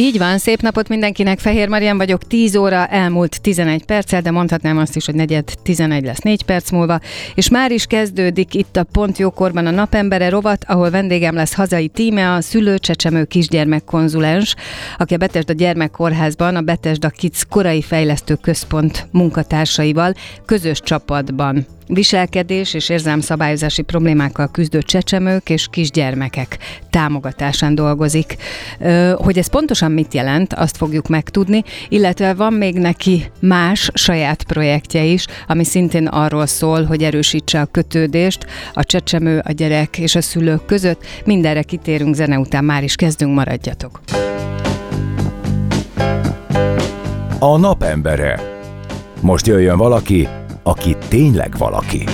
Így van, szép napot mindenkinek, Fehér Marian vagyok, 10 óra elmúlt 11 perccel, de mondhatnám azt is, hogy negyed 11 lesz 4 perc múlva, és már is kezdődik itt a Pont Jókorban a Napembere rovat, ahol vendégem lesz hazai tíme, a szülő-csecsemő kisgyermek konzulens, aki a Betesda Gyermekkórházban, a Betesda Kids korai fejlesztő központ munkatársaival közös csapatban viselkedés és érzelmszabályozási problémákkal küzdő csecsemők és kisgyermekek támogatásán dolgozik. Hogy ez pontosan mit jelent, azt fogjuk megtudni, illetve van még neki más saját projektje is, ami szintén arról szól, hogy erősítse a kötődést a csecsemő, a gyerek és a szülők között. Mindenre kitérünk zene után, már is kezdünk, maradjatok. A napembere. Most jöjjön valaki, aki tényleg valaki.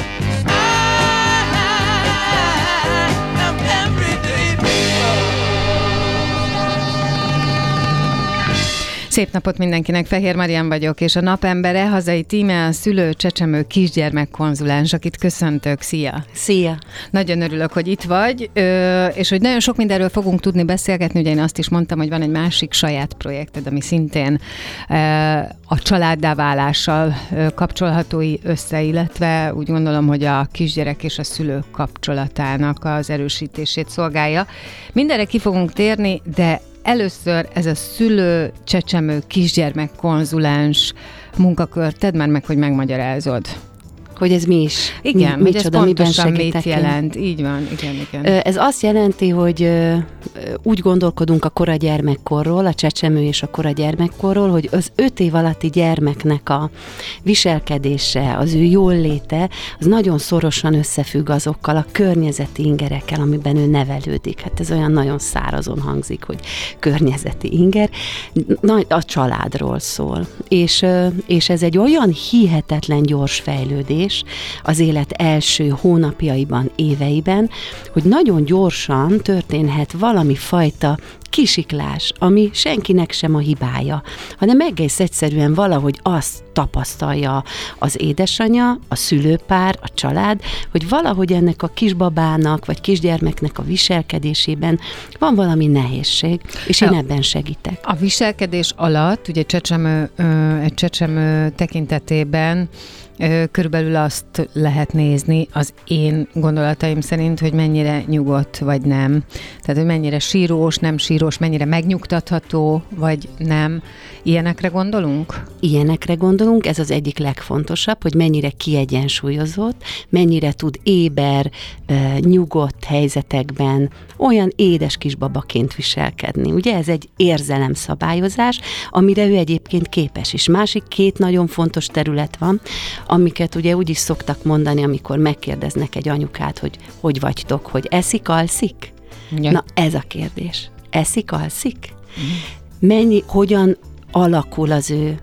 Szép napot mindenkinek, Fehér Marian vagyok, és a napembere hazai tíme a szülő csecsemő kisgyermek konzulens, akit köszöntök. Szia! Szia! Nagyon örülök, hogy itt vagy, és hogy nagyon sok mindenről fogunk tudni beszélgetni, ugye én azt is mondtam, hogy van egy másik saját projekted, ami szintén a családdá válással kapcsolhatói össze, illetve úgy gondolom, hogy a kisgyerek és a szülő kapcsolatának az erősítését szolgálja. Mindenre ki fogunk térni, de először ez a szülő, csecsemő, kisgyermek konzulens munkakör, tedd már meg, hogy megmagyarázod hogy ez mi is. Igen, mi, micsoda, hogy ez miben mit jelent. Így van, igen, igen. Ez azt jelenti, hogy úgy gondolkodunk a kora gyermekkorról, a csecsemő és a kora gyermekkorról, hogy az öt év alatti gyermeknek a viselkedése, az ő jól léte, az nagyon szorosan összefügg azokkal a környezeti ingerekkel, amiben ő nevelődik. Hát ez olyan nagyon szárazon hangzik, hogy környezeti inger. A családról szól. És, és ez egy olyan hihetetlen gyors fejlődés, érzés az élet első hónapjaiban, éveiben, hogy nagyon gyorsan történhet valami fajta kisiklás, ami senkinek sem a hibája, hanem egész egyszerűen valahogy azt tapasztalja az édesanyja, a szülőpár, a család, hogy valahogy ennek a kisbabának vagy kisgyermeknek a viselkedésében van valami nehézség, és én a, ebben segítek. A viselkedés alatt, ugye csecsemő, egy csecsemő tekintetében Körülbelül azt lehet nézni az én gondolataim szerint, hogy mennyire nyugodt vagy nem. Tehát, hogy mennyire sírós, nem sírós, mennyire megnyugtatható vagy nem. Ilyenekre gondolunk? Ilyenekre gondolunk, ez az egyik legfontosabb, hogy mennyire kiegyensúlyozott, mennyire tud éber, nyugodt helyzetekben olyan édes kisbabaként viselkedni. Ugye ez egy érzelemszabályozás, amire ő egyébként képes is. Másik két nagyon fontos terület van, amiket ugye úgy is szoktak mondani, amikor megkérdeznek egy anyukát, hogy hogy vagytok, hogy eszik, alszik? Ja. Na ez a kérdés. Eszik, alszik? Mm. Mennyi, hogyan alakul az ő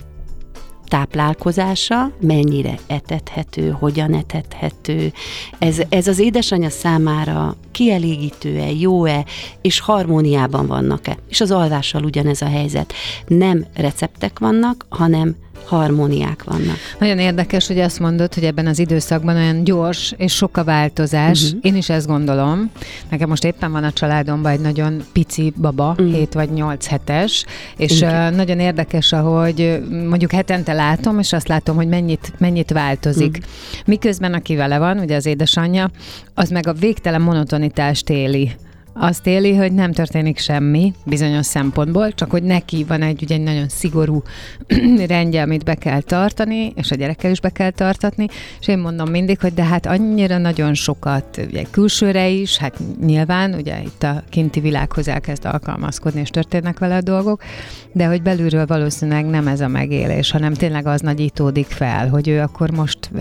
táplálkozása, mennyire etethető, hogyan etethető. Ez, ez az édesanyja számára kielégítő-e, jó-e, és harmóniában vannak-e. És az alvással ugyanez a helyzet. Nem receptek vannak, hanem harmóniák vannak. Nagyon érdekes, hogy azt mondod, hogy ebben az időszakban olyan gyors és sok a változás. Uh-huh. Én is ezt gondolom. Nekem most éppen van a családomban egy nagyon pici baba, uh-huh. Mhm. 7 vagy 8 hetes, és uh, nagyon érdekes, ahogy mondjuk hetente látom, és azt látom, hogy mennyit, mennyit változik. Uh-huh. Miközben aki vele van, ugye az édesanyja, az meg a végtelen monotonitást éli azt éli, hogy nem történik semmi bizonyos szempontból, csak hogy neki van egy, ugye, egy nagyon szigorú rendje, amit be kell tartani, és a gyerekkel is be kell tartatni, és én mondom mindig, hogy de hát annyira nagyon sokat, ugye külsőre is, hát nyilván, ugye itt a kinti világhoz elkezd alkalmazkodni, és történnek vele a dolgok, de hogy belülről valószínűleg nem ez a megélés, hanem tényleg az nagyítódik fel, hogy ő akkor most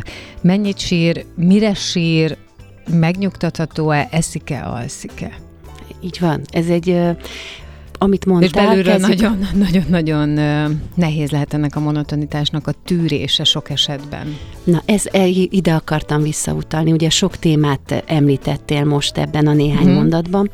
mennyit sír, mire sír, megnyugtatható-e, eszik-e, alszik-e? Így van. Ez egy amit mondtál. És belülről nagyon-nagyon nehéz lehet ennek a monotonitásnak a tűrése sok esetben. Na, ez e, ide akartam visszautalni. Ugye sok témát említettél most ebben a néhány hmm. mondatban,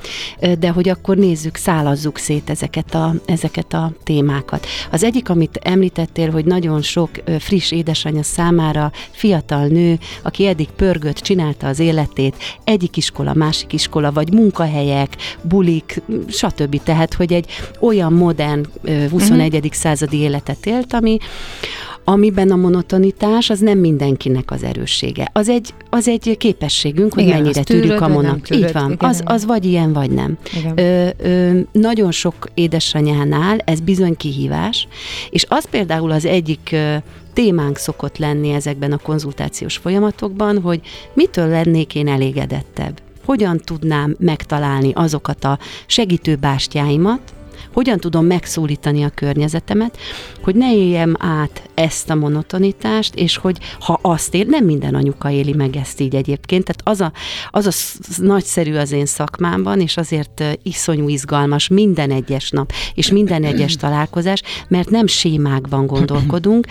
de hogy akkor nézzük, szálazzuk szét ezeket a, ezeket a témákat. Az egyik, amit említettél, hogy nagyon sok friss édesanyja számára fiatal nő, aki eddig pörgött, csinálta az életét, egyik iskola, másik iskola, vagy munkahelyek, bulik, stb. Tehát, hogy egy olyan modern 21. Uh-huh. századi életet élt, ami, amiben a monotonitás az nem mindenkinek az erőssége. Az egy, az egy képességünk, hogy igen, mennyire tűrjük a monot. Így van, igen, az, az vagy ilyen, vagy nem. Ö, ö, nagyon sok édesanyánál ez bizony kihívás, és az például az egyik témánk szokott lenni ezekben a konzultációs folyamatokban, hogy mitől lennék én elégedettebb hogyan tudnám megtalálni azokat a segítőbástyáimat, hogyan tudom megszólítani a környezetemet, hogy ne éljem át ezt a monotonitást, és hogy ha azt él, nem minden anyuka éli meg ezt így egyébként, tehát az a, az a nagyszerű az én szakmámban, és azért iszonyú izgalmas minden egyes nap, és minden egyes találkozás, mert nem sémákban gondolkodunk,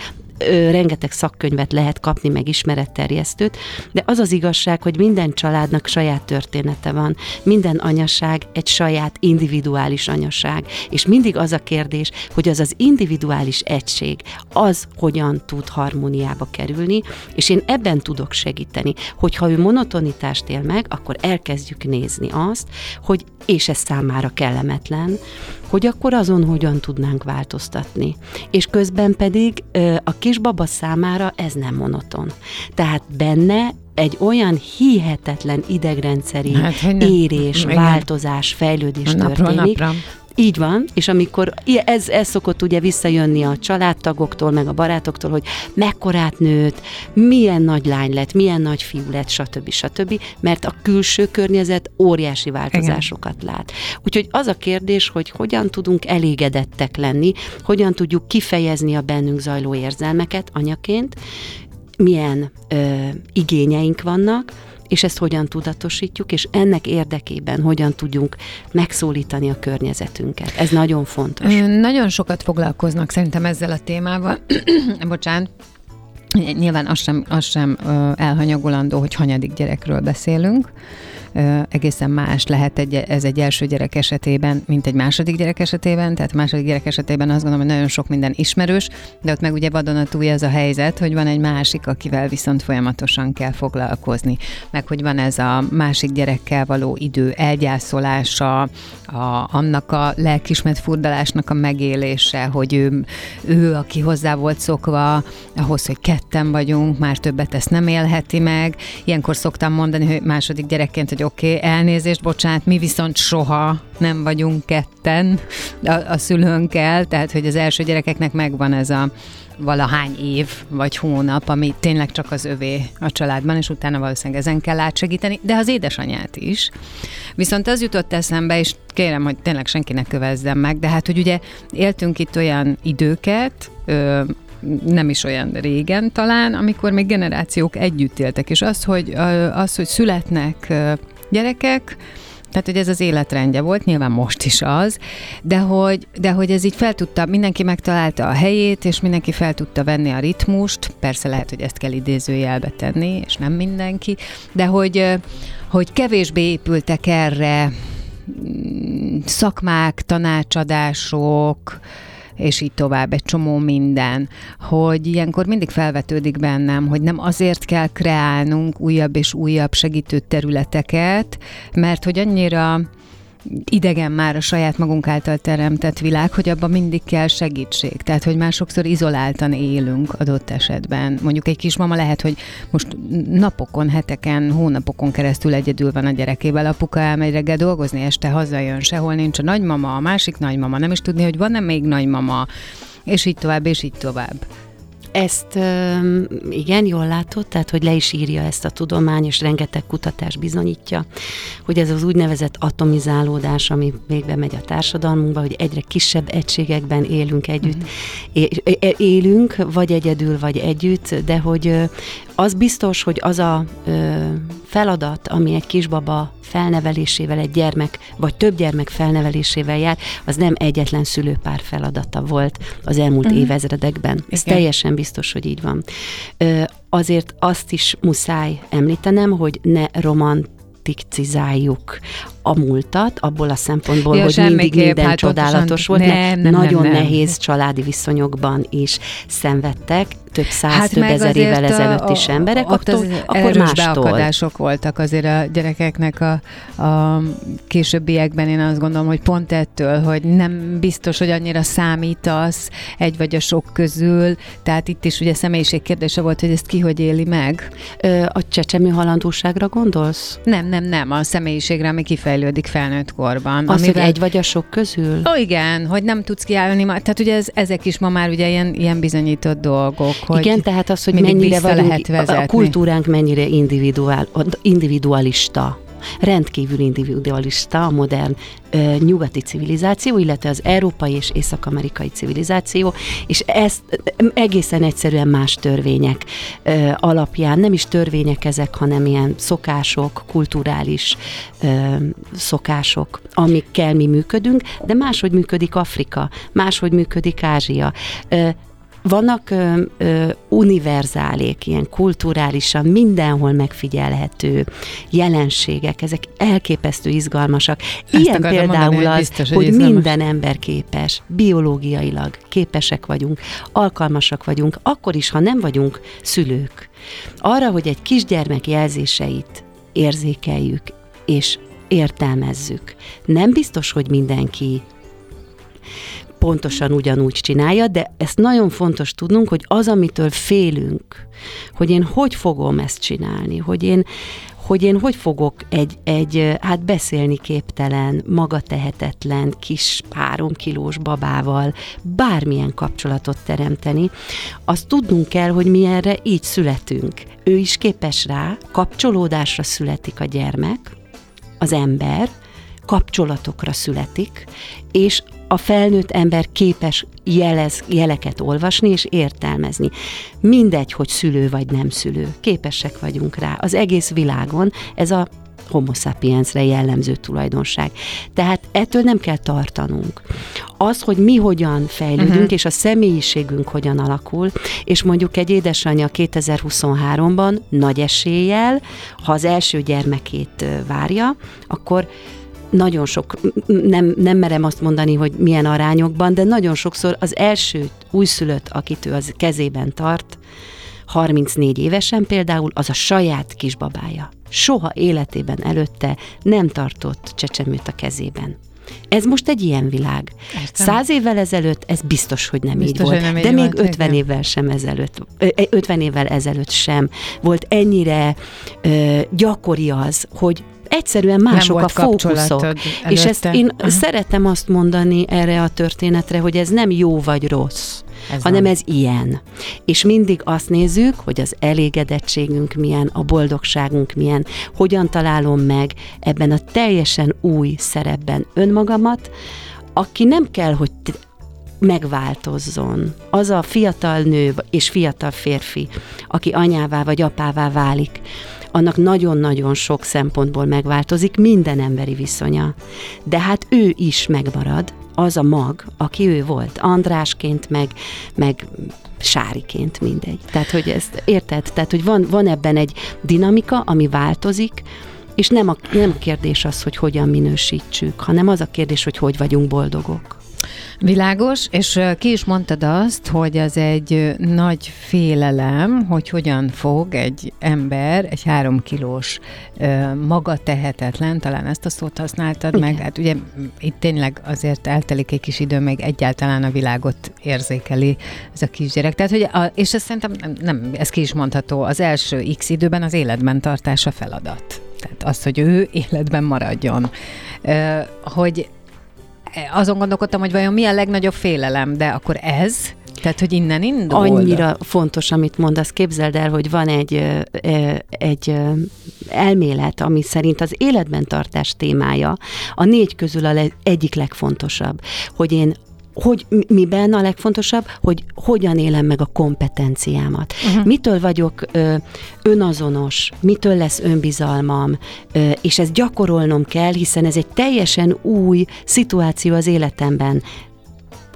rengeteg szakkönyvet lehet kapni, meg ismeretterjesztőt, de az az igazság, hogy minden családnak saját története van, minden anyaság egy saját individuális anyaság, és mindig az a kérdés, hogy az az individuális egység, az hogyan tud harmóniába kerülni, és én ebben tudok segíteni, hogyha ő monotonitást él meg, akkor elkezdjük nézni azt, hogy, és ez számára kellemetlen, hogy akkor azon hogyan tudnánk változtatni. És közben pedig a kisbaba számára ez nem monoton. Tehát benne egy olyan hihetetlen idegrendszeri hát, érés, Igen. változás, fejlődés napról történik, napra. Így van, és amikor ez, ez szokott ugye visszajönni a családtagoktól, meg a barátoktól, hogy mekkorát nőtt, milyen nagy lány lett, milyen nagy fiú lett, stb. stb., mert a külső környezet óriási változásokat Igen. lát. Úgyhogy az a kérdés, hogy hogyan tudunk elégedettek lenni, hogyan tudjuk kifejezni a bennünk zajló érzelmeket anyaként, milyen ö, igényeink vannak, és ezt hogyan tudatosítjuk, és ennek érdekében hogyan tudjunk megszólítani a környezetünket. Ez nagyon fontos. Nagyon sokat foglalkoznak szerintem ezzel a témával. Bocsánat, Nyilván az sem, az sem elhanyagolandó, hogy hanyadik gyerekről beszélünk, egészen más lehet egy, ez egy első gyerek esetében, mint egy második gyerek esetében. Tehát második gyerek esetében azt gondolom, hogy nagyon sok minden ismerős, de ott meg ugye vadonatúj ez a helyzet, hogy van egy másik, akivel viszont folyamatosan kell foglalkozni. Meg hogy van ez a másik gyerekkel való idő elgyászolása, a, annak a lelkismert furdalásnak a megélése, hogy ő, ő, aki hozzá volt szokva ahhoz, hogy ketten vagyunk, már többet ezt nem élheti meg. Ilyenkor szoktam mondani, hogy második gyerekként, hogy oké, okay, elnézést, bocsánat, mi viszont soha nem vagyunk ketten a, a szülőnkkel, tehát hogy az első gyerekeknek megvan ez a valahány év vagy hónap, ami tényleg csak az övé a családban, és utána valószínűleg ezen kell átsegíteni, de az édesanyját is. Viszont az jutott eszembe, és kérem, hogy tényleg senkinek kövezzem meg, de hát, hogy ugye éltünk itt olyan időket, nem is olyan régen talán, amikor még generációk együtt éltek, és az, hogy, az, hogy születnek gyerekek, tehát, hogy ez az életrendje volt, nyilván most is az, de hogy, de hogy ez így fel tudta, mindenki megtalálta a helyét, és mindenki fel tudta venni a ritmust, persze lehet, hogy ezt kell idézőjelbe tenni, és nem mindenki, de hogy, hogy kevésbé épültek erre mm, szakmák, tanácsadások, és így tovább, egy csomó minden, hogy ilyenkor mindig felvetődik bennem, hogy nem azért kell kreálnunk újabb és újabb segítő területeket, mert hogy annyira idegen már a saját magunk által teremtett világ, hogy abban mindig kell segítség. Tehát, hogy már sokszor izoláltan élünk adott esetben. Mondjuk egy kismama lehet, hogy most napokon, heteken, hónapokon keresztül egyedül van a gyerekével, apuka elmegy reggel dolgozni, este hazajön, sehol nincs a nagymama, a másik nagymama, nem is tudni, hogy van-e még nagymama, és így tovább, és így tovább. Ezt igen, jól látod, tehát hogy le is írja ezt a tudomány, és rengeteg kutatás bizonyítja, hogy ez az úgynevezett atomizálódás, ami végbe megy a társadalmunkba, hogy egyre kisebb egységekben élünk együtt, mm-hmm. élünk, vagy egyedül, vagy együtt, de hogy az biztos, hogy az a feladat, ami egy kisbaba felnevelésével, egy gyermek, vagy több gyermek felnevelésével jár, az nem egyetlen szülőpár feladata volt az elmúlt uh-huh. évezredekben. Ez Igen. teljesen biztos, hogy így van. Ö, azért azt is muszáj említenem, hogy ne romant romanticizáljuk a múltat, abból a szempontból, ja, hogy mindig minden hát csodálatos volt, nem, nem, nagyon nem, nem. nehéz családi viszonyokban is szenvedtek, több száz, hát több ezer évvel ezelőtt is emberek, ott attól, az akkor mástól. beakadások voltak azért a gyerekeknek a, a későbbiekben, én azt gondolom, hogy pont ettől, hogy nem biztos, hogy annyira számítasz egy vagy a sok közül, tehát itt is ugye személyiség kérdése volt, hogy ezt ki hogy éli meg. Ö, a csecsemő halandóságra gondolsz? Nem, nem, nem, a személyiségre, ami kifejlődik felnőtt korban. Az, amivel... hogy egy vagy a sok közül? Ó, igen, hogy nem tudsz kiállni, tehát ugye ez, ezek is ma már ugye ilyen, ilyen bizonyított dolgok, hogy Igen, tehát az, hogy mennyire vagyunk, lehet vezetni. a kultúránk mennyire individuál, individualista rendkívül individualista a modern ö, nyugati civilizáció, illetve az európai és észak-amerikai civilizáció, és ezt egészen egyszerűen más törvények ö, alapján, nem is törvények ezek, hanem ilyen szokások, kulturális ö, szokások, amikkel mi működünk, de máshogy működik Afrika, máshogy működik Ázsia. Ö, vannak ö, ö, univerzálék, ilyen kulturálisan mindenhol megfigyelhető jelenségek, ezek elképesztő izgalmasak. Ezt ilyen például mondani, az, biztos, hogy, hogy minden ember képes, biológiailag képesek vagyunk, alkalmasak vagyunk, akkor is, ha nem vagyunk szülők. Arra, hogy egy kisgyermek jelzéseit érzékeljük, és értelmezzük. Nem biztos, hogy mindenki pontosan ugyanúgy csinálja, de ezt nagyon fontos tudnunk, hogy az, amitől félünk, hogy én hogy fogom ezt csinálni, hogy én hogy én hogy fogok egy, egy hát beszélni képtelen, magatehetetlen, kis három kilós babával bármilyen kapcsolatot teremteni, azt tudnunk kell, hogy mi erre így születünk. Ő is képes rá, kapcsolódásra születik a gyermek, az ember, kapcsolatokra születik, és a felnőtt ember képes jelez, jeleket olvasni és értelmezni. Mindegy, hogy szülő vagy nem szülő, képesek vagyunk rá. Az egész világon ez a homo sapiensre jellemző tulajdonság. Tehát ettől nem kell tartanunk. Az, hogy mi hogyan fejlődünk, uh-huh. és a személyiségünk hogyan alakul, és mondjuk egy édesanyja 2023-ban nagy eséllyel, ha az első gyermekét várja, akkor nagyon sok, nem, nem merem azt mondani, hogy milyen arányokban, de nagyon sokszor az első újszülött, akit ő az kezében tart, 34 évesen például, az a saját kisbabája. Soha életében előtte nem tartott csecsemőt a kezében. Ez most egy ilyen világ. Értem. Száz évvel ezelőtt ez biztos, hogy nem biztos, így volt. Nem de még volt, 50 évvel sem ezelőtt, 50 évvel ezelőtt sem volt ennyire ö, gyakori az, hogy egyszerűen mások a fókuszok. És ezt én Aha. szeretem azt mondani erre a történetre, hogy ez nem jó vagy rossz. Ez hanem van. ez ilyen. És mindig azt nézzük, hogy az elégedettségünk milyen, a boldogságunk milyen, hogyan találom meg ebben a teljesen új szerepben önmagamat, aki nem kell, hogy megváltozzon. Az a fiatal nő és fiatal férfi, aki anyává vagy apává válik, annak nagyon-nagyon sok szempontból megváltozik minden emberi viszonya. De hát ő is megmarad, az a mag, aki ő volt, Andrásként, meg, meg Sáriként, mindegy. Tehát, hogy ezt érted? Tehát, hogy van, van ebben egy dinamika, ami változik, és nem a, nem a kérdés az, hogy hogyan minősítsük, hanem az a kérdés, hogy hogy vagyunk boldogok. Világos, és ki is mondtad azt, hogy az egy nagy félelem, hogy hogyan fog egy ember, egy három kilós, maga tehetetlen, talán ezt a szót használtad Igen. meg, hát ugye itt tényleg azért eltelik egy kis idő, még egyáltalán a világot érzékeli ez a kisgyerek. Tehát, hogy a, és ezt szerintem nem, nem, ez ki is mondható, az első x időben az életben tartása feladat. Tehát az, hogy ő életben maradjon. Hogy azon gondolkodtam, hogy vajon mi a legnagyobb félelem, de akkor ez, tehát, hogy innen indul? Annyira fontos, amit mondasz. Képzeld el, hogy van egy, egy elmélet, ami szerint az életben tartás témája a négy közül a egyik legfontosabb, hogy én hogy miben a legfontosabb, hogy hogyan élem meg a kompetenciámat. Uh-huh. Mitől vagyok ö, önazonos, mitől lesz önbizalmam, ö, és ezt gyakorolnom kell, hiszen ez egy teljesen új szituáció az életemben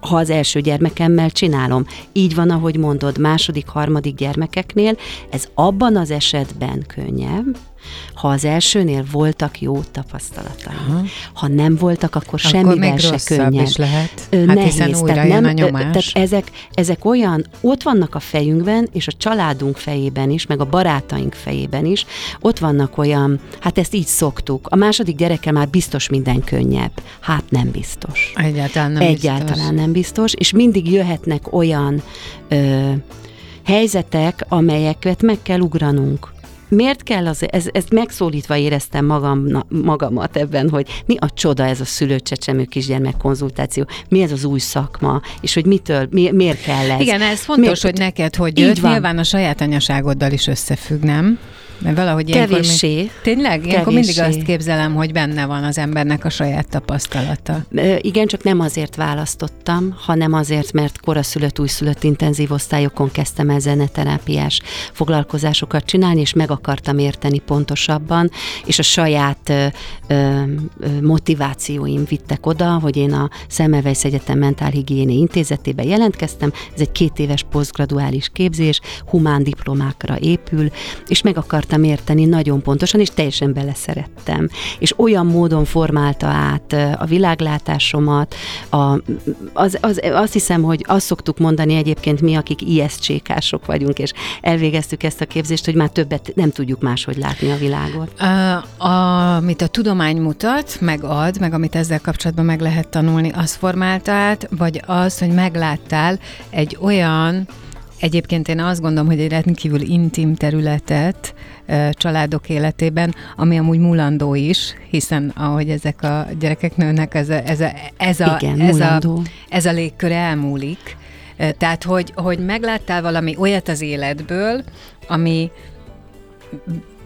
ha az első gyermekemmel csinálom. Így van, ahogy mondod, második, harmadik gyermekeknél, ez abban az esetben könnyebb, ha az elsőnél voltak jó tapasztalataim. Aha. Ha nem voltak, akkor, akkor semmivel se könnyebb. Is lehet. Hát Nehéz. Tehát, nem, a nyomás. tehát ezek, ezek olyan, ott vannak a fejünkben, és a családunk fejében is, meg a barátaink fejében is, ott vannak olyan, hát ezt így szoktuk. A második gyerekkel már biztos minden könnyebb. Hát nem biztos. Egyáltalán nem Egyáltalán biztos. nem biztos, és mindig jöhetnek olyan ö, helyzetek, amelyeket meg kell ugranunk miért kell az, ez, ezt megszólítva éreztem magam, magamat ebben, hogy mi a csoda ez a szülőcsecsemő kisgyermek konzultáció, mi ez az új szakma, és hogy mitől, mi, miért kell ez. Igen, ez fontos, miért, hogy neked hogy jött, nyilván a saját anyaságoddal is összefügg, nem? Mert valahogy Kevéssé. Még, tényleg? Ilyenkor mindig azt képzelem, hogy benne van az embernek a saját tapasztalata. Igen, csak nem azért választottam, hanem azért, mert koraszülött, újszülött intenzív osztályokon kezdtem el zeneterápiás foglalkozásokat csinálni, és meg akartam érteni pontosabban, és a saját ö, ö, motivációim vittek oda, hogy én a Szemmelweis Egyetem Mentálhigiéni Intézetébe jelentkeztem, ez egy két éves posztgraduális képzés, humán diplomákra épül, és meg akartam akartam érteni nagyon pontosan, és teljesen beleszerettem. És olyan módon formálta át a világlátásomat, a, az, az, azt hiszem, hogy azt szoktuk mondani egyébként mi, akik ISCK-sok vagyunk, és elvégeztük ezt a képzést, hogy már többet nem tudjuk máshogy látni a világot. A, amit a tudomány mutat, megad, meg amit ezzel kapcsolatban meg lehet tanulni, az formálta át, vagy az, hogy megláttál egy olyan Egyébként én azt gondolom, hogy egy rendkívül intim területet családok életében, ami amúgy mulandó is, hiszen ahogy ezek a gyerekek nőnek, ez a, ez a, ez a, Igen, ez a, ez a légkör elmúlik. Tehát, hogy, hogy megláttál valami olyat az életből, ami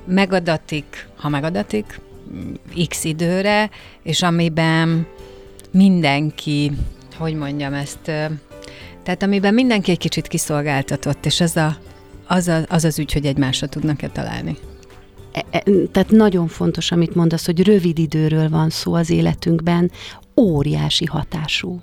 megadatik, ha megadatik, x időre, és amiben mindenki, hogy mondjam ezt, tehát amiben mindenki egy kicsit kiszolgáltatott, és ez a, az, a, az az ügy, hogy egymásra tudnak-e találni. E, e, tehát nagyon fontos, amit mondasz, hogy rövid időről van szó az életünkben, óriási hatású.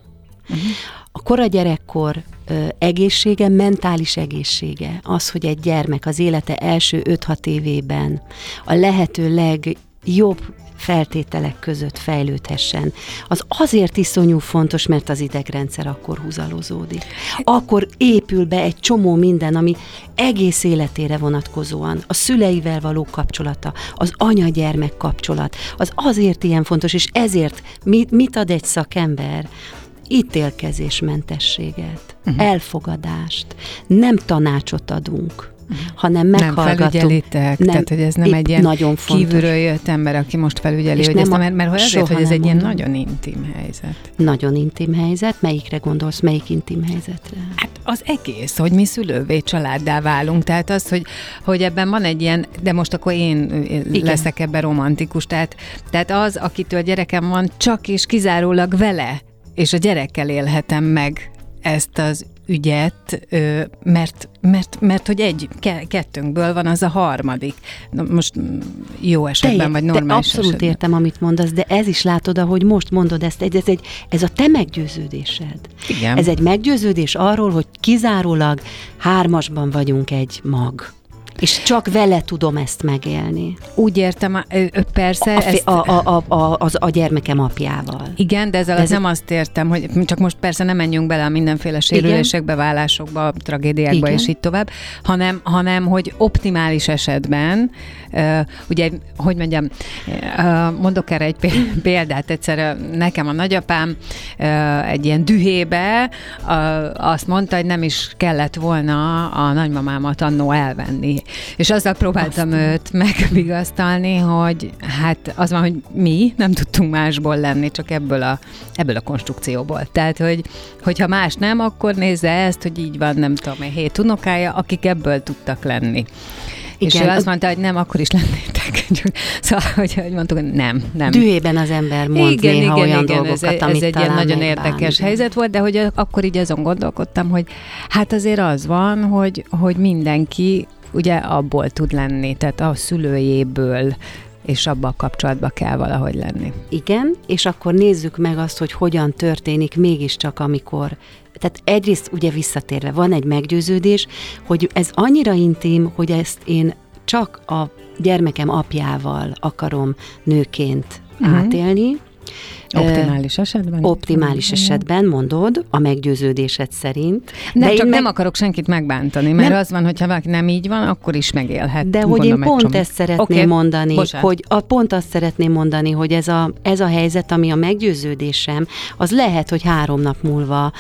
Uh-huh. A kora gyerekkor ö, egészsége, mentális egészsége, az, hogy egy gyermek az élete első 5-6 évében a lehető legjobb feltételek között fejlődhessen, az azért iszonyú fontos, mert az idegrendszer akkor húzalozódik. Akkor épül be egy csomó minden, ami egész életére vonatkozóan, a szüleivel való kapcsolata, az anya-gyermek kapcsolat, az azért ilyen fontos, és ezért mit, mit ad egy szakember? ítélkezésmentességet, uh-huh. elfogadást, nem tanácsot adunk, hanem meghallgatunk. Nem felügyelitek, nem, tehát hogy ez nem egy ilyen nagyon kívülről jött ember, aki most felügyeli, és hogy nem ezt, mert, mert azért, hogy ez egy ilyen nagyon intim helyzet. Nagyon intim helyzet. Melyikre gondolsz, melyik intim helyzetre? Hát az egész, hogy mi szülővé családdá válunk, tehát az, hogy, hogy ebben van egy ilyen, de most akkor én Igen. leszek ebben romantikus, tehát, tehát az, akitől gyerekem van, csak és kizárólag vele és a gyerekkel élhetem meg ezt az ügyet, mert, mert, mert hogy egy, kettőnkből van az a harmadik. Most jó esetben, te, vagy normális Abszolút esetben. értem, amit mondasz, de ez is látod, ahogy most mondod ezt, ez, egy, ez a te meggyőződésed. Igen. Ez egy meggyőződés arról, hogy kizárólag hármasban vagyunk egy mag. És csak vele tudom ezt megélni. Úgy értem, persze. A, ezt... a, a, a, a, az, a gyermekem apjával. Igen, de ezzel de ez nem azt értem, hogy csak most persze nem menjünk bele a mindenféle sérülésekbe, vállásokba, tragédiákba Igen. és így tovább, hanem, hanem hogy optimális esetben, ugye, hogy mondjam, mondok erre egy példát, egyszer nekem a nagyapám egy ilyen dühébe azt mondta, hogy nem is kellett volna a nagymamámat annó elvenni. És azzal próbáltam Aztán. őt megvigasztalni, hogy hát az van, hogy mi nem tudtunk másból lenni, csak ebből a, ebből a konstrukcióból. Tehát, hogy, hogyha más nem, akkor nézze ezt, hogy így van, nem tudom, hét unokája, akik ebből tudtak lenni. És ő azt mondta, hogy nem, akkor is lennétek. szóval, hogy, hogy mondtuk, hogy nem, nem. Dühében az ember mond igen, néha igen, olyan igen, dolgokat, ez, amit ez egy ilyen nagyon érdekes igen. helyzet volt, de hogy akkor így azon gondolkodtam, hogy hát azért az van, hogy, hogy mindenki ugye abból tud lenni, tehát a szülőjéből és abba a kapcsolatba kell valahogy lenni. Igen, és akkor nézzük meg azt, hogy hogyan történik mégiscsak, amikor tehát egyrészt ugye visszatérve van egy meggyőződés, hogy ez annyira intim, hogy ezt én csak a gyermekem apjával akarom nőként uh-huh. átélni, Optimális esetben? Optimális esetben, mondod, a meggyőződésed szerint. Nem, de csak meg... nem akarok senkit megbántani, mert nem... az van, hogyha valaki nem így van, akkor is megélhet. De hogy én pont csomó. ezt szeretném okay. mondani, Bocsánat. hogy a, pont azt szeretném mondani, hogy ez a, ez a helyzet, ami a meggyőződésem, az lehet, hogy három nap múlva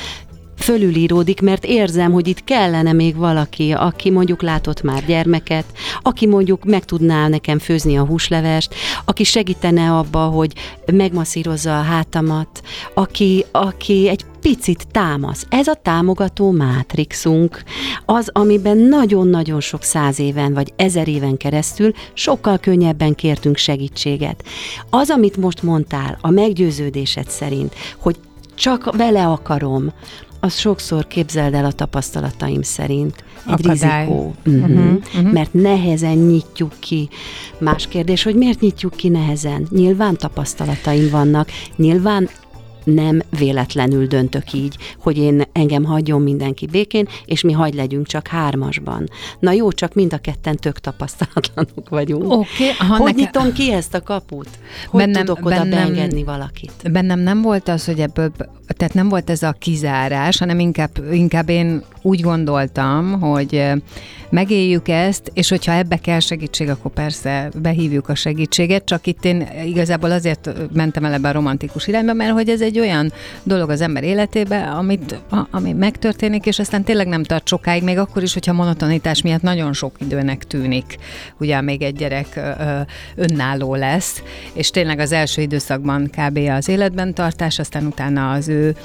fölülíródik, mert érzem, hogy itt kellene még valaki, aki mondjuk látott már gyermeket, aki mondjuk meg tudná nekem főzni a húslevest, aki segítene abba, hogy megmasszírozza a hátamat, aki, aki egy picit támasz. Ez a támogató mátrixunk, az, amiben nagyon-nagyon sok száz éven vagy ezer éven keresztül sokkal könnyebben kértünk segítséget. Az, amit most mondtál, a meggyőződésed szerint, hogy csak vele akarom, az sokszor képzeld el a tapasztalataim szerint egy Akadály. rizikó. Uh-huh. Uh-huh. Uh-huh. Mert nehezen nyitjuk ki. Más kérdés, hogy miért nyitjuk ki nehezen? Nyilván tapasztalataim vannak, nyilván nem véletlenül döntök így, hogy én engem hagyjon mindenki békén, és mi hagy legyünk csak hármasban. Na jó, csak mind a ketten tök tapasztalatlanok vagyunk. Okay, hogy neke... nyitom ki ezt a kaput? Hogy bennem, tudok oda bennem, beengedni valakit? Bennem nem volt az, hogy ebből, tehát nem volt ez a kizárás, hanem inkább, inkább én úgy gondoltam, hogy megéljük ezt, és hogyha ebbe kell segítség, akkor persze behívjuk a segítséget, csak itt én igazából azért mentem el ebbe a romantikus irányba, mert hogy ez egy olyan dolog az ember életébe, amit, ami megtörténik, és aztán tényleg nem tart sokáig, még akkor is, hogyha monotonitás miatt nagyon sok időnek tűnik, ugye még egy gyerek önálló lesz, és tényleg az első időszakban kb. az életben tartás, aztán utána az ő,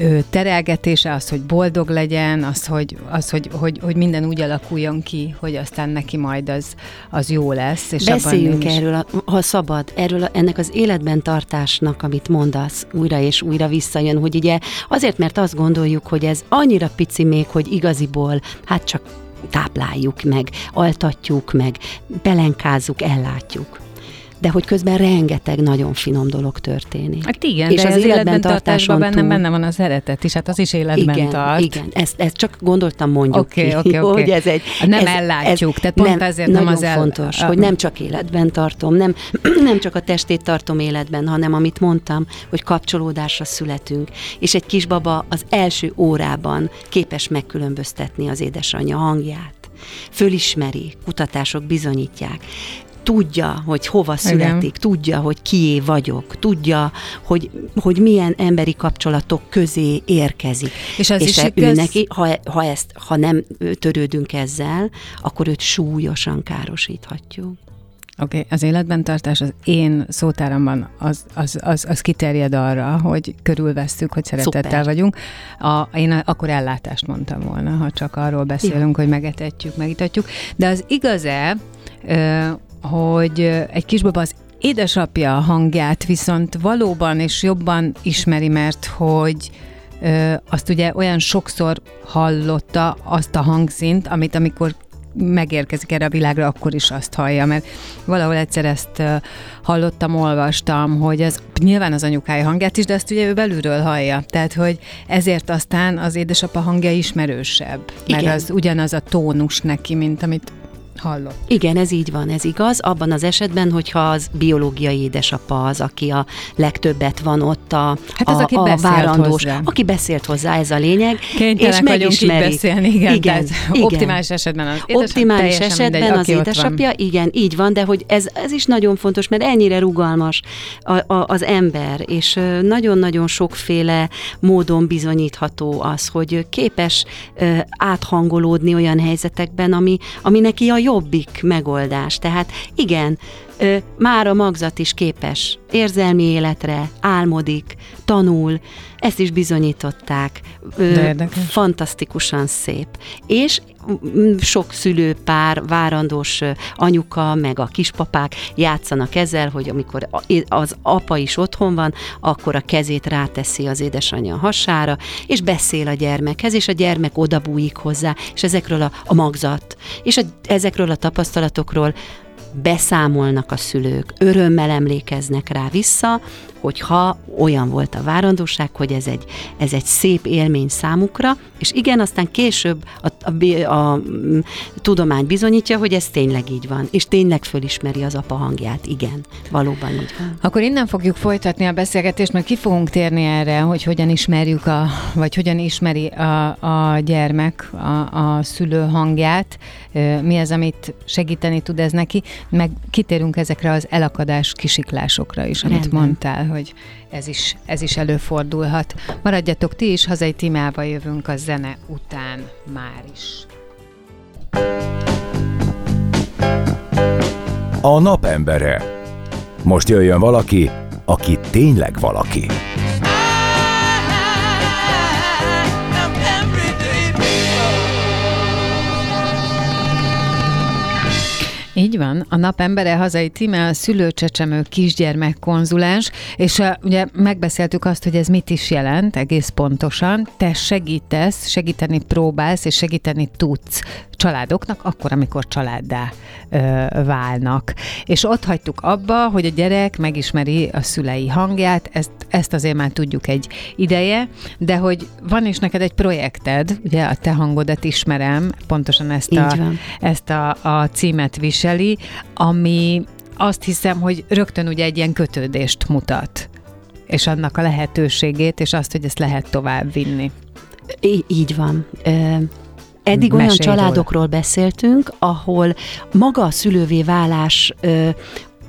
ő terelgetése, az, hogy boldog legyen, az, hogy, az, hogy, hogy, hogy minden úgy alakuljon ki, hogy aztán neki majd az, az jó lesz. És Beszéljünk abban erről, ha szabad, erről ennek az életben tartásnak, amit mondasz, újra és újra visszajön, hogy ugye azért, mert azt gondoljuk, hogy ez annyira pici még, hogy igaziból, hát csak tápláljuk meg, altatjuk meg, pelenkázzuk, ellátjuk de hogy közben rengeteg nagyon finom dolog történik. Hát igen, és de az, az életben tartásban benne, benne van az szeretet is, hát az is életben igen, tart. Igen, ezt, ezt csak gondoltam mondjuk okay, ki, okay, okay. hogy ez egy... Nem ez, ellátjuk, ez, tehát pont nem, ezért nem az el... fontos, hogy nem csak életben tartom, nem, nem csak a testét tartom életben, hanem amit mondtam, hogy kapcsolódásra születünk, és egy kisbaba az első órában képes megkülönböztetni az édesanyja hangját fölismeri, kutatások bizonyítják tudja, hogy hova születik, Igen. tudja, hogy kié vagyok, tudja, hogy, hogy milyen emberi kapcsolatok közé érkezik. És, az és is ő igaz... neki, ha, ha, ezt, ha nem törődünk ezzel, akkor őt súlyosan károsíthatjuk. Oké, okay, az életben tartás az én szótáramban az, az, az, az kiterjed arra, hogy körülvesztük, hogy szeretettel Szuper. vagyunk. A, én akkor ellátást mondtam volna, ha csak arról beszélünk, ja. hogy megetetjük, megitatjuk. De az igaz-e, hogy egy kisbaba az édesapja hangját viszont valóban és jobban ismeri, mert hogy ö, azt ugye olyan sokszor hallotta azt a hangszint, amit amikor megérkezik erre a világra, akkor is azt hallja, mert valahol egyszer ezt hallottam, olvastam, hogy ez nyilván az anyukája hangját is, de ezt ugye ő belülről hallja. Tehát, hogy ezért aztán az édesapa hangja ismerősebb, mert Igen. az ugyanaz a tónus neki, mint amit hallott. Igen, ez így van, ez igaz. Abban az esetben, hogyha az biológiai édesapa az, aki a legtöbbet van ott a, hát az, a, aki a várandós, hozzá. aki beszélt hozzá, ez a lényeg. Kénytelenek és megismeri. így beszélni, igen. igen, igen. Optimális esetben az édesapja. Optimális esetben mindegy, az édesapja, igen, így van, de hogy ez, ez is nagyon fontos, mert ennyire rugalmas a, a, az ember, és nagyon-nagyon sokféle módon bizonyítható az, hogy képes áthangolódni olyan helyzetekben, ami, ami neki a jobbik megoldás. Tehát igen, Már a magzat is képes érzelmi életre, álmodik, tanul, ezt is bizonyították. Fantasztikusan szép. És sok szülőpár, várandós anyuka, meg a kispapák játszanak ezzel, hogy amikor az apa is otthon van, akkor a kezét ráteszi az édesanyja hasára, és beszél a gyermekhez, és a gyermek odabújik hozzá, és ezekről a, a magzat, és a, ezekről a tapasztalatokról beszámolnak a szülők, örömmel emlékeznek rá vissza, hogyha olyan volt a várandóság, hogy ez egy, ez egy szép élmény számukra, és igen, aztán később a, a, a, a tudomány bizonyítja, hogy ez tényleg így van, és tényleg fölismeri az apa hangját, igen, valóban így van. Akkor innen fogjuk folytatni a beszélgetést, mert ki fogunk térni erre, hogy hogyan ismerjük, a, vagy hogyan ismeri a, a gyermek a, a szülő hangját, mi az, amit segíteni tud ez neki, meg kitérünk ezekre az elakadás kisiklásokra is, amit Rendben. mondtál, hogy ez is, ez is előfordulhat. Maradjatok ti is, hazai tímával jövünk a zene után már is. A napembere. Most jöjjön valaki, aki tényleg valaki. Így van, a napembere hazai címe a szülőcsecsemő kisgyermek konzulens, és uh, ugye megbeszéltük azt, hogy ez mit is jelent egész pontosan. Te segítesz, segíteni próbálsz, és segíteni tudsz családoknak, akkor, amikor családdá ö, válnak. És ott hagytuk abba, hogy a gyerek megismeri a szülei hangját, ezt, ezt azért már tudjuk egy ideje, de hogy van is neked egy projekted, ugye a te hangodat ismerem, pontosan ezt, a, ezt a, a címet viseli, ami azt hiszem, hogy rögtön ugye egy ilyen kötődést mutat és annak a lehetőségét, és azt, hogy ezt lehet tovább vinni. Így van. Eddig olyan családokról beszéltünk, ahol maga a szülővé válás ö,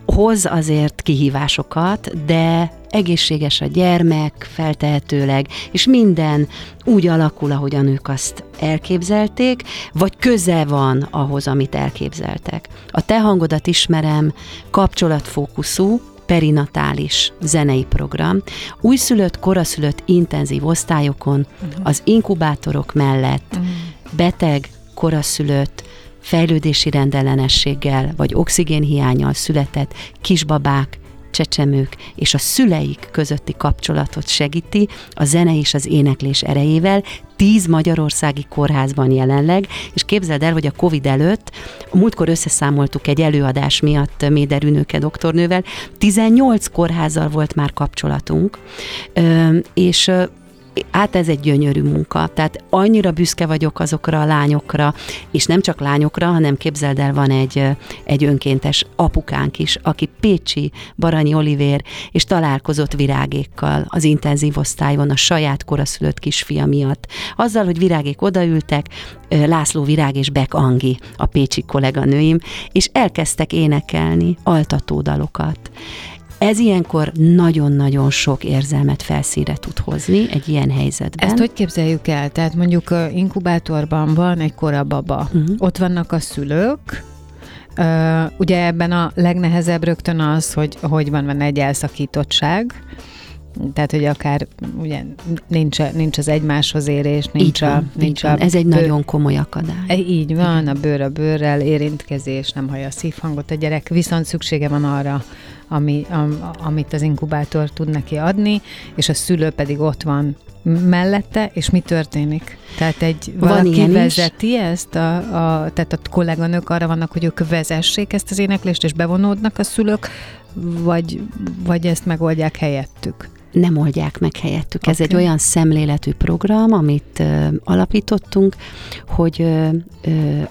hoz azért kihívásokat, de egészséges a gyermek, feltehetőleg, és minden úgy alakul, ahogyan ők azt elképzelték, vagy köze van ahhoz, amit elképzeltek. A te hangodat ismerem, kapcsolatfókuszú, perinatális zenei program, újszülött, koraszülött intenzív osztályokon, uh-huh. az inkubátorok mellett, uh-huh beteg, koraszülött, fejlődési rendellenességgel vagy oxigénhiányjal született kisbabák, csecsemők és a szüleik közötti kapcsolatot segíti a zene és az éneklés erejével, tíz magyarországi kórházban jelenleg, és képzeld el, hogy a Covid előtt, a múltkor összeszámoltuk egy előadás miatt Méder Ünöke doktornővel, 18 kórházzal volt már kapcsolatunk, és hát ez egy gyönyörű munka, tehát annyira büszke vagyok azokra a lányokra, és nem csak lányokra, hanem képzeld el, van egy, egy önkéntes apukánk is, aki Pécsi Baranyi Olivér, és találkozott virágékkal az intenzív osztályon a saját koraszülött kisfia miatt. Azzal, hogy virágék odaültek, László Virág és Beck Angi, a pécsi kolléganőim, és elkezdtek énekelni altatódalokat. Ez ilyenkor nagyon-nagyon sok érzelmet felszínre tud hozni egy ilyen helyzetben. Ezt hogy képzeljük el? Tehát mondjuk inkubátorban van egy korababa, uh-huh. ott vannak a szülők, Uh, ugye ebben a legnehezebb rögtön az, hogy, hogy van, van egy elszakítottság, tehát, hogy akár ugye nincs, nincs az egymáshoz érés, nincs van, a... Nincs a Ez egy nagyon komoly akadály. E, így van, Igen. a bőr a bőrrel, érintkezés, nem hallja a szívhangot a gyerek, viszont szüksége van arra, ami, am, amit az inkubátor tud neki adni, és a szülő pedig ott van mellette, és mi történik? Tehát egy van valaki vezeti is? ezt, a, a, tehát a kolléganők arra vannak, hogy ők vezessék ezt az éneklést, és bevonódnak a szülők, vagy, vagy ezt megoldják helyettük? nem oldják meg helyettük. Okay. Ez egy olyan szemléletű program, amit ö, alapítottunk, hogy ö, ö,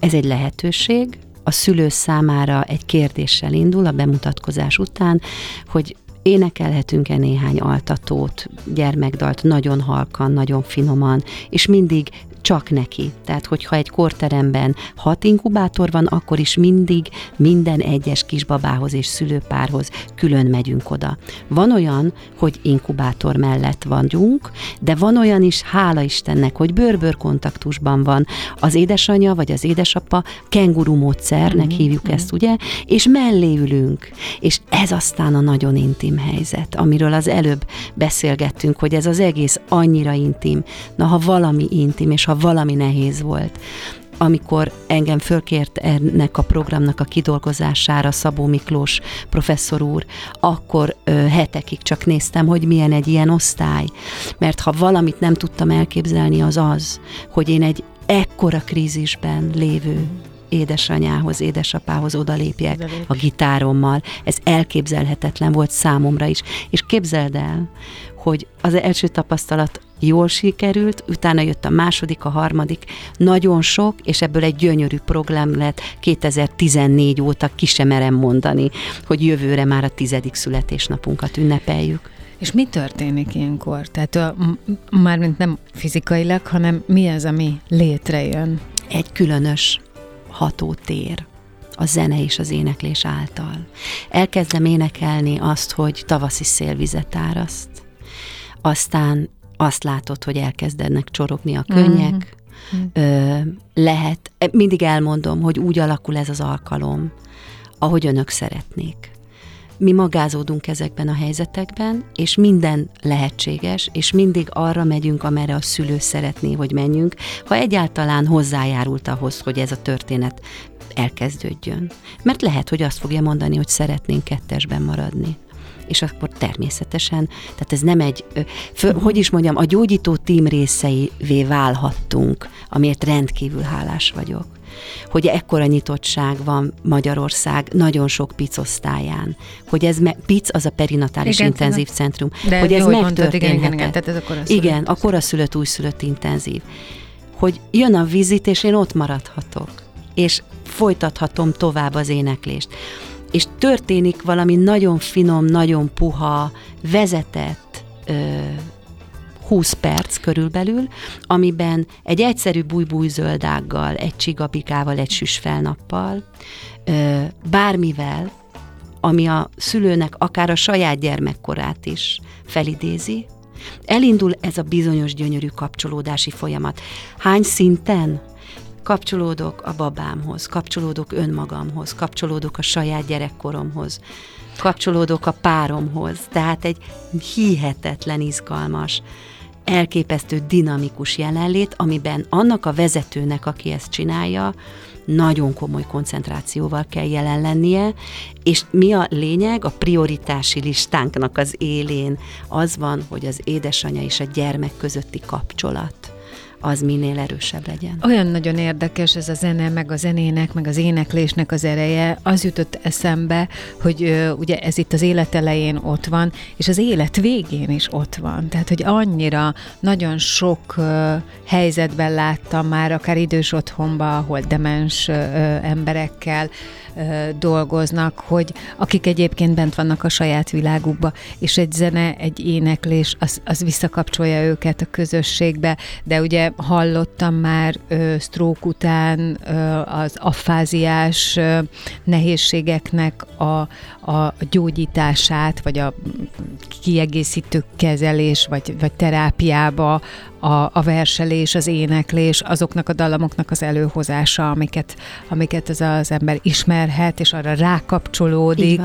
ez egy lehetőség, a szülő számára egy kérdéssel indul a bemutatkozás után, hogy énekelhetünk-e néhány altatót, gyermekdalt nagyon halkan, nagyon finoman, és mindig csak neki. Tehát, hogyha egy korteremben hat inkubátor van, akkor is mindig minden egyes kisbabához és szülőpárhoz külön megyünk oda. Van olyan, hogy inkubátor mellett vagyunk, de van olyan is, hála Istennek, hogy bőr-bőr kontaktusban van az édesanyja vagy az édesapa, kenguru módszernek mm-hmm. hívjuk ezt, ugye, és mellé ülünk. És ez aztán a nagyon intim helyzet, amiről az előbb beszélgettünk, hogy ez az egész annyira intim. Na, ha valami intim, és ha valami nehéz volt, amikor engem fölkért ennek a programnak a kidolgozására Szabó Miklós professzor úr, akkor ö, hetekig csak néztem, hogy milyen egy ilyen osztály. Mert ha valamit nem tudtam elképzelni, az az, hogy én egy ekkora krízisben lévő édesanyához, édesapához odalépjek a gitárommal. Ez elképzelhetetlen volt számomra is. És képzeld el, hogy az első tapasztalat jól sikerült, utána jött a második, a harmadik, nagyon sok, és ebből egy gyönyörű program lett 2014 óta, ki sem merem mondani, hogy jövőre már a tizedik születésnapunkat ünnepeljük. És mi történik ilyenkor? Tehát mármint nem fizikailag, hanem mi az, ami létrejön? Egy különös hatótér a zene és az éneklés által. Elkezdem énekelni azt, hogy tavaszi szélvizet áraszt, aztán azt látod, hogy elkezdenek csorogni a könnyek, mm-hmm. Ö, lehet, mindig elmondom, hogy úgy alakul ez az alkalom, ahogy önök szeretnék. Mi magázódunk ezekben a helyzetekben, és minden lehetséges, és mindig arra megyünk, amerre a szülő szeretné, hogy menjünk, ha egyáltalán hozzájárult ahhoz, hogy ez a történet elkezdődjön. Mert lehet, hogy azt fogja mondani, hogy szeretnénk kettesben maradni és akkor természetesen, tehát ez nem egy, fő, hogy is mondjam, a gyógyító tím részeivé válhattunk, amiért rendkívül hálás vagyok hogy ekkora nyitottság van Magyarország nagyon sok PIC osztályán, hogy ez me, PIC az a perinatális igen, intenzív centrum, de hogy ez megtörténhetett. Igen, igen, igen, tehát ez a koraszülött. Igen, a koraszülött, újszülött intenzív. Hogy jön a vizit, és én ott maradhatok, és folytathatom tovább az éneklést és történik valami nagyon finom, nagyon puha, vezetett ö, 20 perc körülbelül, amiben egy egyszerű bújbújzöldággal, egy csigabikával, egy süsfelnappal, ö, bármivel, ami a szülőnek akár a saját gyermekkorát is felidézi, elindul ez a bizonyos gyönyörű kapcsolódási folyamat. Hány szinten? Kapcsolódok a babámhoz, kapcsolódok önmagamhoz, kapcsolódok a saját gyerekkoromhoz, kapcsolódok a páromhoz. Tehát egy hihetetlen izgalmas, elképesztő dinamikus jelenlét, amiben annak a vezetőnek, aki ezt csinálja, nagyon komoly koncentrációval kell jelen lennie, és mi a lényeg? A prioritási listánknak az élén az van, hogy az édesanyja és a gyermek közötti kapcsolat az minél erősebb legyen. Olyan nagyon érdekes ez a zene, meg a zenének, meg az éneklésnek az ereje. Az jutott eszembe, hogy ö, ugye ez itt az élet elején ott van, és az élet végén is ott van. Tehát, hogy annyira nagyon sok ö, helyzetben láttam már, akár idős otthonba, ahol demens ö, emberekkel, dolgoznak, hogy akik egyébként bent vannak a saját világukba, és egy zene, egy éneklés, az, az visszakapcsolja őket a közösségbe, de ugye hallottam már sztrók után az affáziás nehézségeknek a, a gyógyítását, vagy a kiegészítő kezelés, vagy, vagy terápiába a, a verselés, az éneklés, azoknak a dallamoknak az előhozása, amiket, amiket ez az ember ismerhet, és arra rákapcsolódik.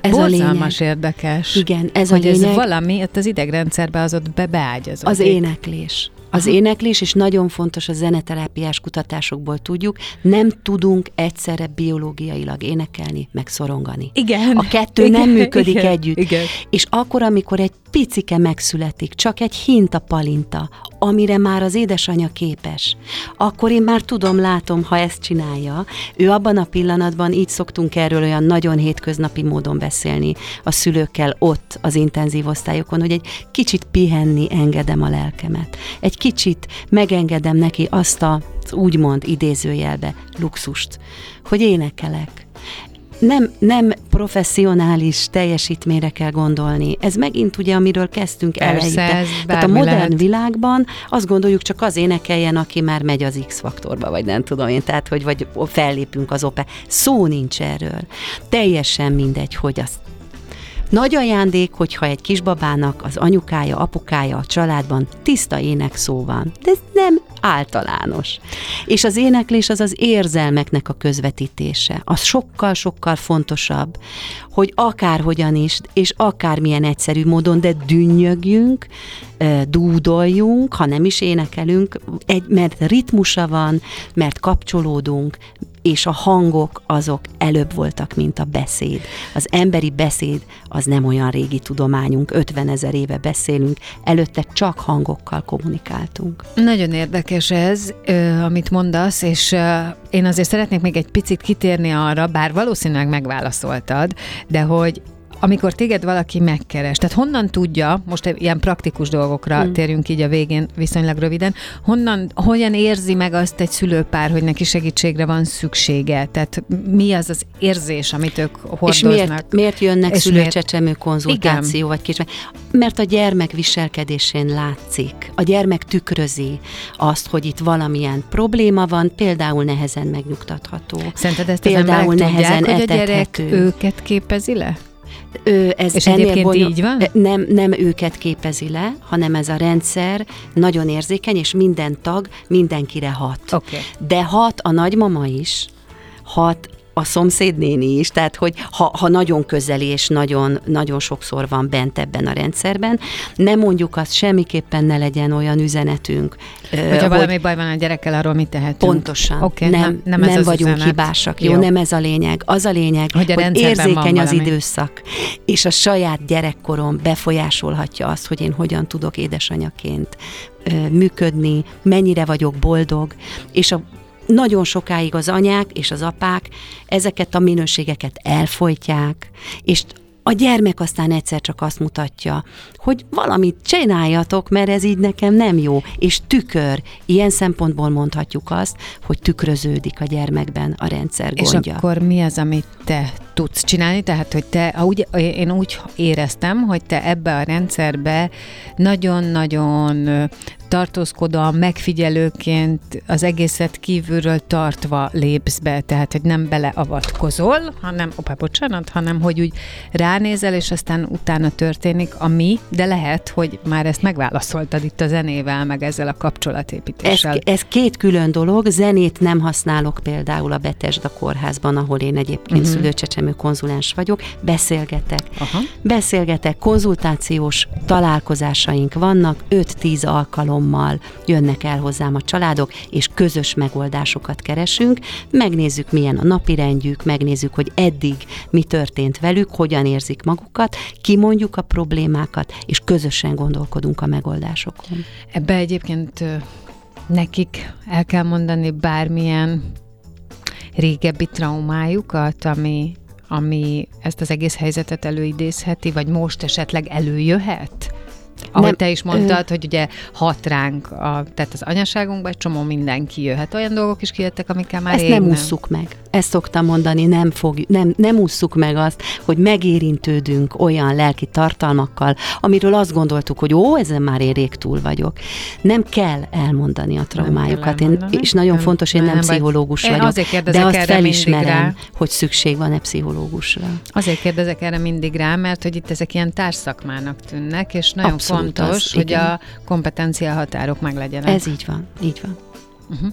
Ez Borzalmas a érdekes. Igen, ez hogy a lényeg. ez valami ott az idegrendszerbe az ott be beágyazódik. Az éneklés. Az éneklés, és nagyon fontos a zeneterápiás kutatásokból tudjuk, nem tudunk egyszerre biológiailag énekelni, meg szorongani. Igen. A kettő igen, nem működik igen, együtt. Igen. És akkor, amikor egy picike megszületik, csak egy hinta palinta, amire már az édesanyja képes, akkor én már tudom, látom, ha ezt csinálja. Ő abban a pillanatban, így szoktunk erről olyan nagyon hétköznapi módon beszélni a szülőkkel ott az intenzív osztályokon, hogy egy kicsit pihenni engedem a lelkemet. Egy kicsit megengedem neki azt a úgymond idézőjelbe luxust, hogy énekelek nem, nem professzionális teljesítményre kell gondolni. Ez megint ugye, amiről kezdtünk Persze, Tehát a modern lehet. világban azt gondoljuk, csak az énekeljen, aki már megy az X-faktorba, vagy nem tudom én, tehát hogy vagy fellépünk az opera. Szó nincs erről. Teljesen mindegy, hogy azt nagy ajándék, hogyha egy kisbabának az anyukája, apukája a családban tiszta énekszó van. De ez nem általános. És az éneklés az az érzelmeknek a közvetítése. Az sokkal-sokkal fontosabb, hogy akárhogyan is, és akármilyen egyszerű módon, de dünnyögjünk, dúdoljunk, ha nem is énekelünk, egy, mert ritmusa van, mert kapcsolódunk, és a hangok azok előbb voltak, mint a beszéd. Az emberi beszéd az nem olyan régi tudományunk, 50 ezer éve beszélünk, előtte csak hangokkal kommunikáltunk. Nagyon érdekes ez, amit mondasz, és én azért szeretnék még egy picit kitérni arra, bár valószínűleg megválaszoltad, de hogy amikor téged valaki megkeres, tehát honnan tudja, most ilyen praktikus dolgokra hmm. térjünk így a végén viszonylag röviden, honnan, hogyan érzi meg azt egy szülőpár, hogy neki segítségre van szüksége? Tehát mi az az érzés, amit ők hordoznak? És miért, miért jönnek szülőcsecsemő konzultáció, Igen. vagy kicsit? Mert a gyermek viselkedésén látszik. A gyermek tükrözi azt, hogy itt valamilyen probléma van, például nehezen megnyugtatható. Szerinted ezt az Például tudják, nehezen hogy a gyerek őket képezi le? Ez És ennél egyébként bonyol- így van? Nem, nem őket képezi le, hanem ez a rendszer nagyon érzékeny, és minden tag mindenkire hat. Okay. De hat a nagymama is, hat a szomszédnéni is, tehát hogy ha, ha nagyon közeli és nagyon, nagyon sokszor van bent ebben a rendszerben, nem mondjuk azt semmiképpen ne legyen olyan üzenetünk, Hogyha valami baj van a gyerekkel, arról mit tehetünk? Pontosan. Oké, nem, nem, nem, nem, ez az vagyunk üzenet. hibásak. Jó, Jó. nem ez a lényeg. Az a lényeg, Hogy a hogy érzékeny az időszak, és a saját gyerekkorom befolyásolhatja azt, hogy én hogyan tudok édesanyaként működni, mennyire vagyok boldog, és a nagyon sokáig az anyák és az apák ezeket a minőségeket elfolytják, és a gyermek aztán egyszer csak azt mutatja, hogy valamit csináljatok, mert ez így nekem nem jó, és tükör. Ilyen szempontból mondhatjuk azt, hogy tükröződik a gyermekben a rendszer És gondja. akkor mi az, amit te tudsz csinálni? Tehát, hogy te, úgy, én úgy éreztem, hogy te ebbe a rendszerbe nagyon-nagyon ö, tartózkodóan, megfigyelőként az egészet kívülről tartva lépsz be, tehát, hogy nem beleavatkozol, hanem, opa, bocsánat, hanem, hogy úgy ránézel, és aztán utána történik, ami, de lehet, hogy már ezt megválaszoltad itt a zenével, meg ezzel a Ez, kapcsolatépítéssel. ez két külön dolog. Zenét nem használok például a Betesda kórházban, ahol én egyébként uh-huh. szülőcsecsemő konzulens vagyok. Beszélgetek. Aha. Beszélgetek, konzultációs találkozásaink vannak, 5-10 alkalommal jönnek el hozzám a családok, és közös megoldásokat keresünk. Megnézzük, milyen a napirendjük, megnézzük, hogy eddig mi történt velük, hogyan érzik magukat, kimondjuk a problémákat, és közösen gondolkodunk a megoldásokon. Ebbe egyébként nekik el kell mondani bármilyen régebbi traumájukat, ami, ami ezt az egész helyzetet előidézheti, vagy most esetleg előjöhet? Ahogy Nem, te is mondtad, hogy ugye hat ránk, a, tehát az anyaságunkban egy csomó minden kijöhet. Olyan dolgok is kijöttek, amikkel már Ezt rég nem ússzuk meg. Ezt szoktam mondani, nem, fog, nem, nem ússzuk meg azt, hogy megérintődünk olyan lelki tartalmakkal, amiről azt gondoltuk, hogy ó, ezen már én rég túl vagyok. Nem kell elmondani a traumájukat. Én, és nagyon Nem, fontos, én nem, nem, vagy- pszichológus Én vagyok, kérdezek de azt felismerem, hogy szükség van-e pszichológusra. Azért kérdezek erre mindig rá, mert hogy itt ezek ilyen társszakmának tűnnek, és nagyon Abszolút fontos, az, hogy igen. a kompetencia határok meglegyenek. Ez így van, így van. Uh-huh.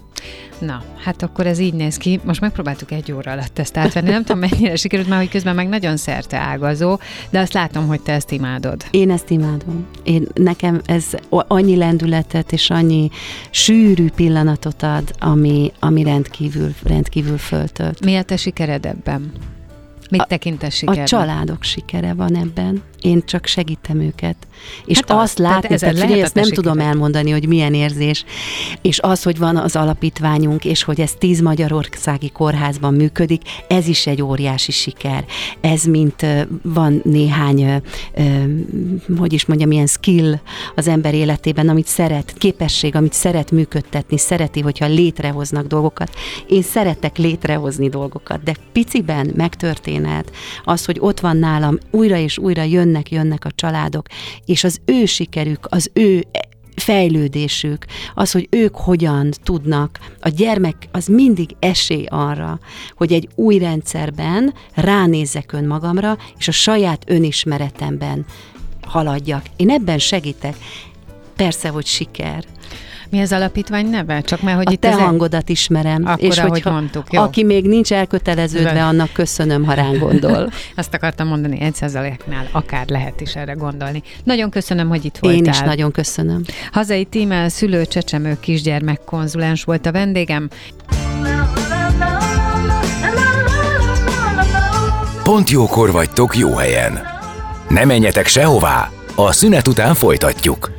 Na, hát akkor ez így néz ki. Most megpróbáltuk egy óra alatt ezt átvenni. Nem tudom, mennyire sikerült, már hogy közben meg nagyon szerte ágazó, de azt látom, hogy te ezt imádod. Én ezt imádom. Én, nekem ez annyi lendületet és annyi sűrű pillanatot ad, ami, ami rendkívül, rendkívül föltölt. Mi a te sikered ebben? Mit tekintesz sikernek? A családok sikere van ebben. Én csak segítem őket. És Hát az, azt tehát látni, tehát, figyelj, ezt nem tudom elmondani, hogy milyen érzés, és az, hogy van az alapítványunk, és hogy ez tíz magyarországi kórházban működik, ez is egy óriási siker. Ez mint van néhány, hogy is mondjam, ilyen skill az ember életében, amit szeret, képesség, amit szeret működtetni, szereti, hogyha létrehoznak dolgokat. Én szeretek létrehozni dolgokat, de piciben megtörténhet az, hogy ott van nálam, újra és újra jönnek, jönnek a családok, és az ő sikerük, az ő fejlődésük, az, hogy ők hogyan tudnak, a gyermek az mindig esély arra, hogy egy új rendszerben ránézzek önmagamra, és a saját önismeretemben haladjak. Én ebben segítek. Persze, hogy siker. Mi az alapítvány neve? Csak mert, hogy a itt te ez egy- hangodat ismerem. Akkor, és ahogy hogyha, mondtuk, jó. aki még nincs elköteleződve, Vel- annak köszönöm, ha ránk gondol. Azt akartam mondani, egy százaléknál akár lehet is erre gondolni. Nagyon köszönöm, hogy itt voltál. Én is nagyon köszönöm. Hazai tímel szülő csecsemő kisgyermek konzulens volt a vendégem. Pont jókor vagytok jó helyen. Ne menjetek sehová, a szünet után folytatjuk.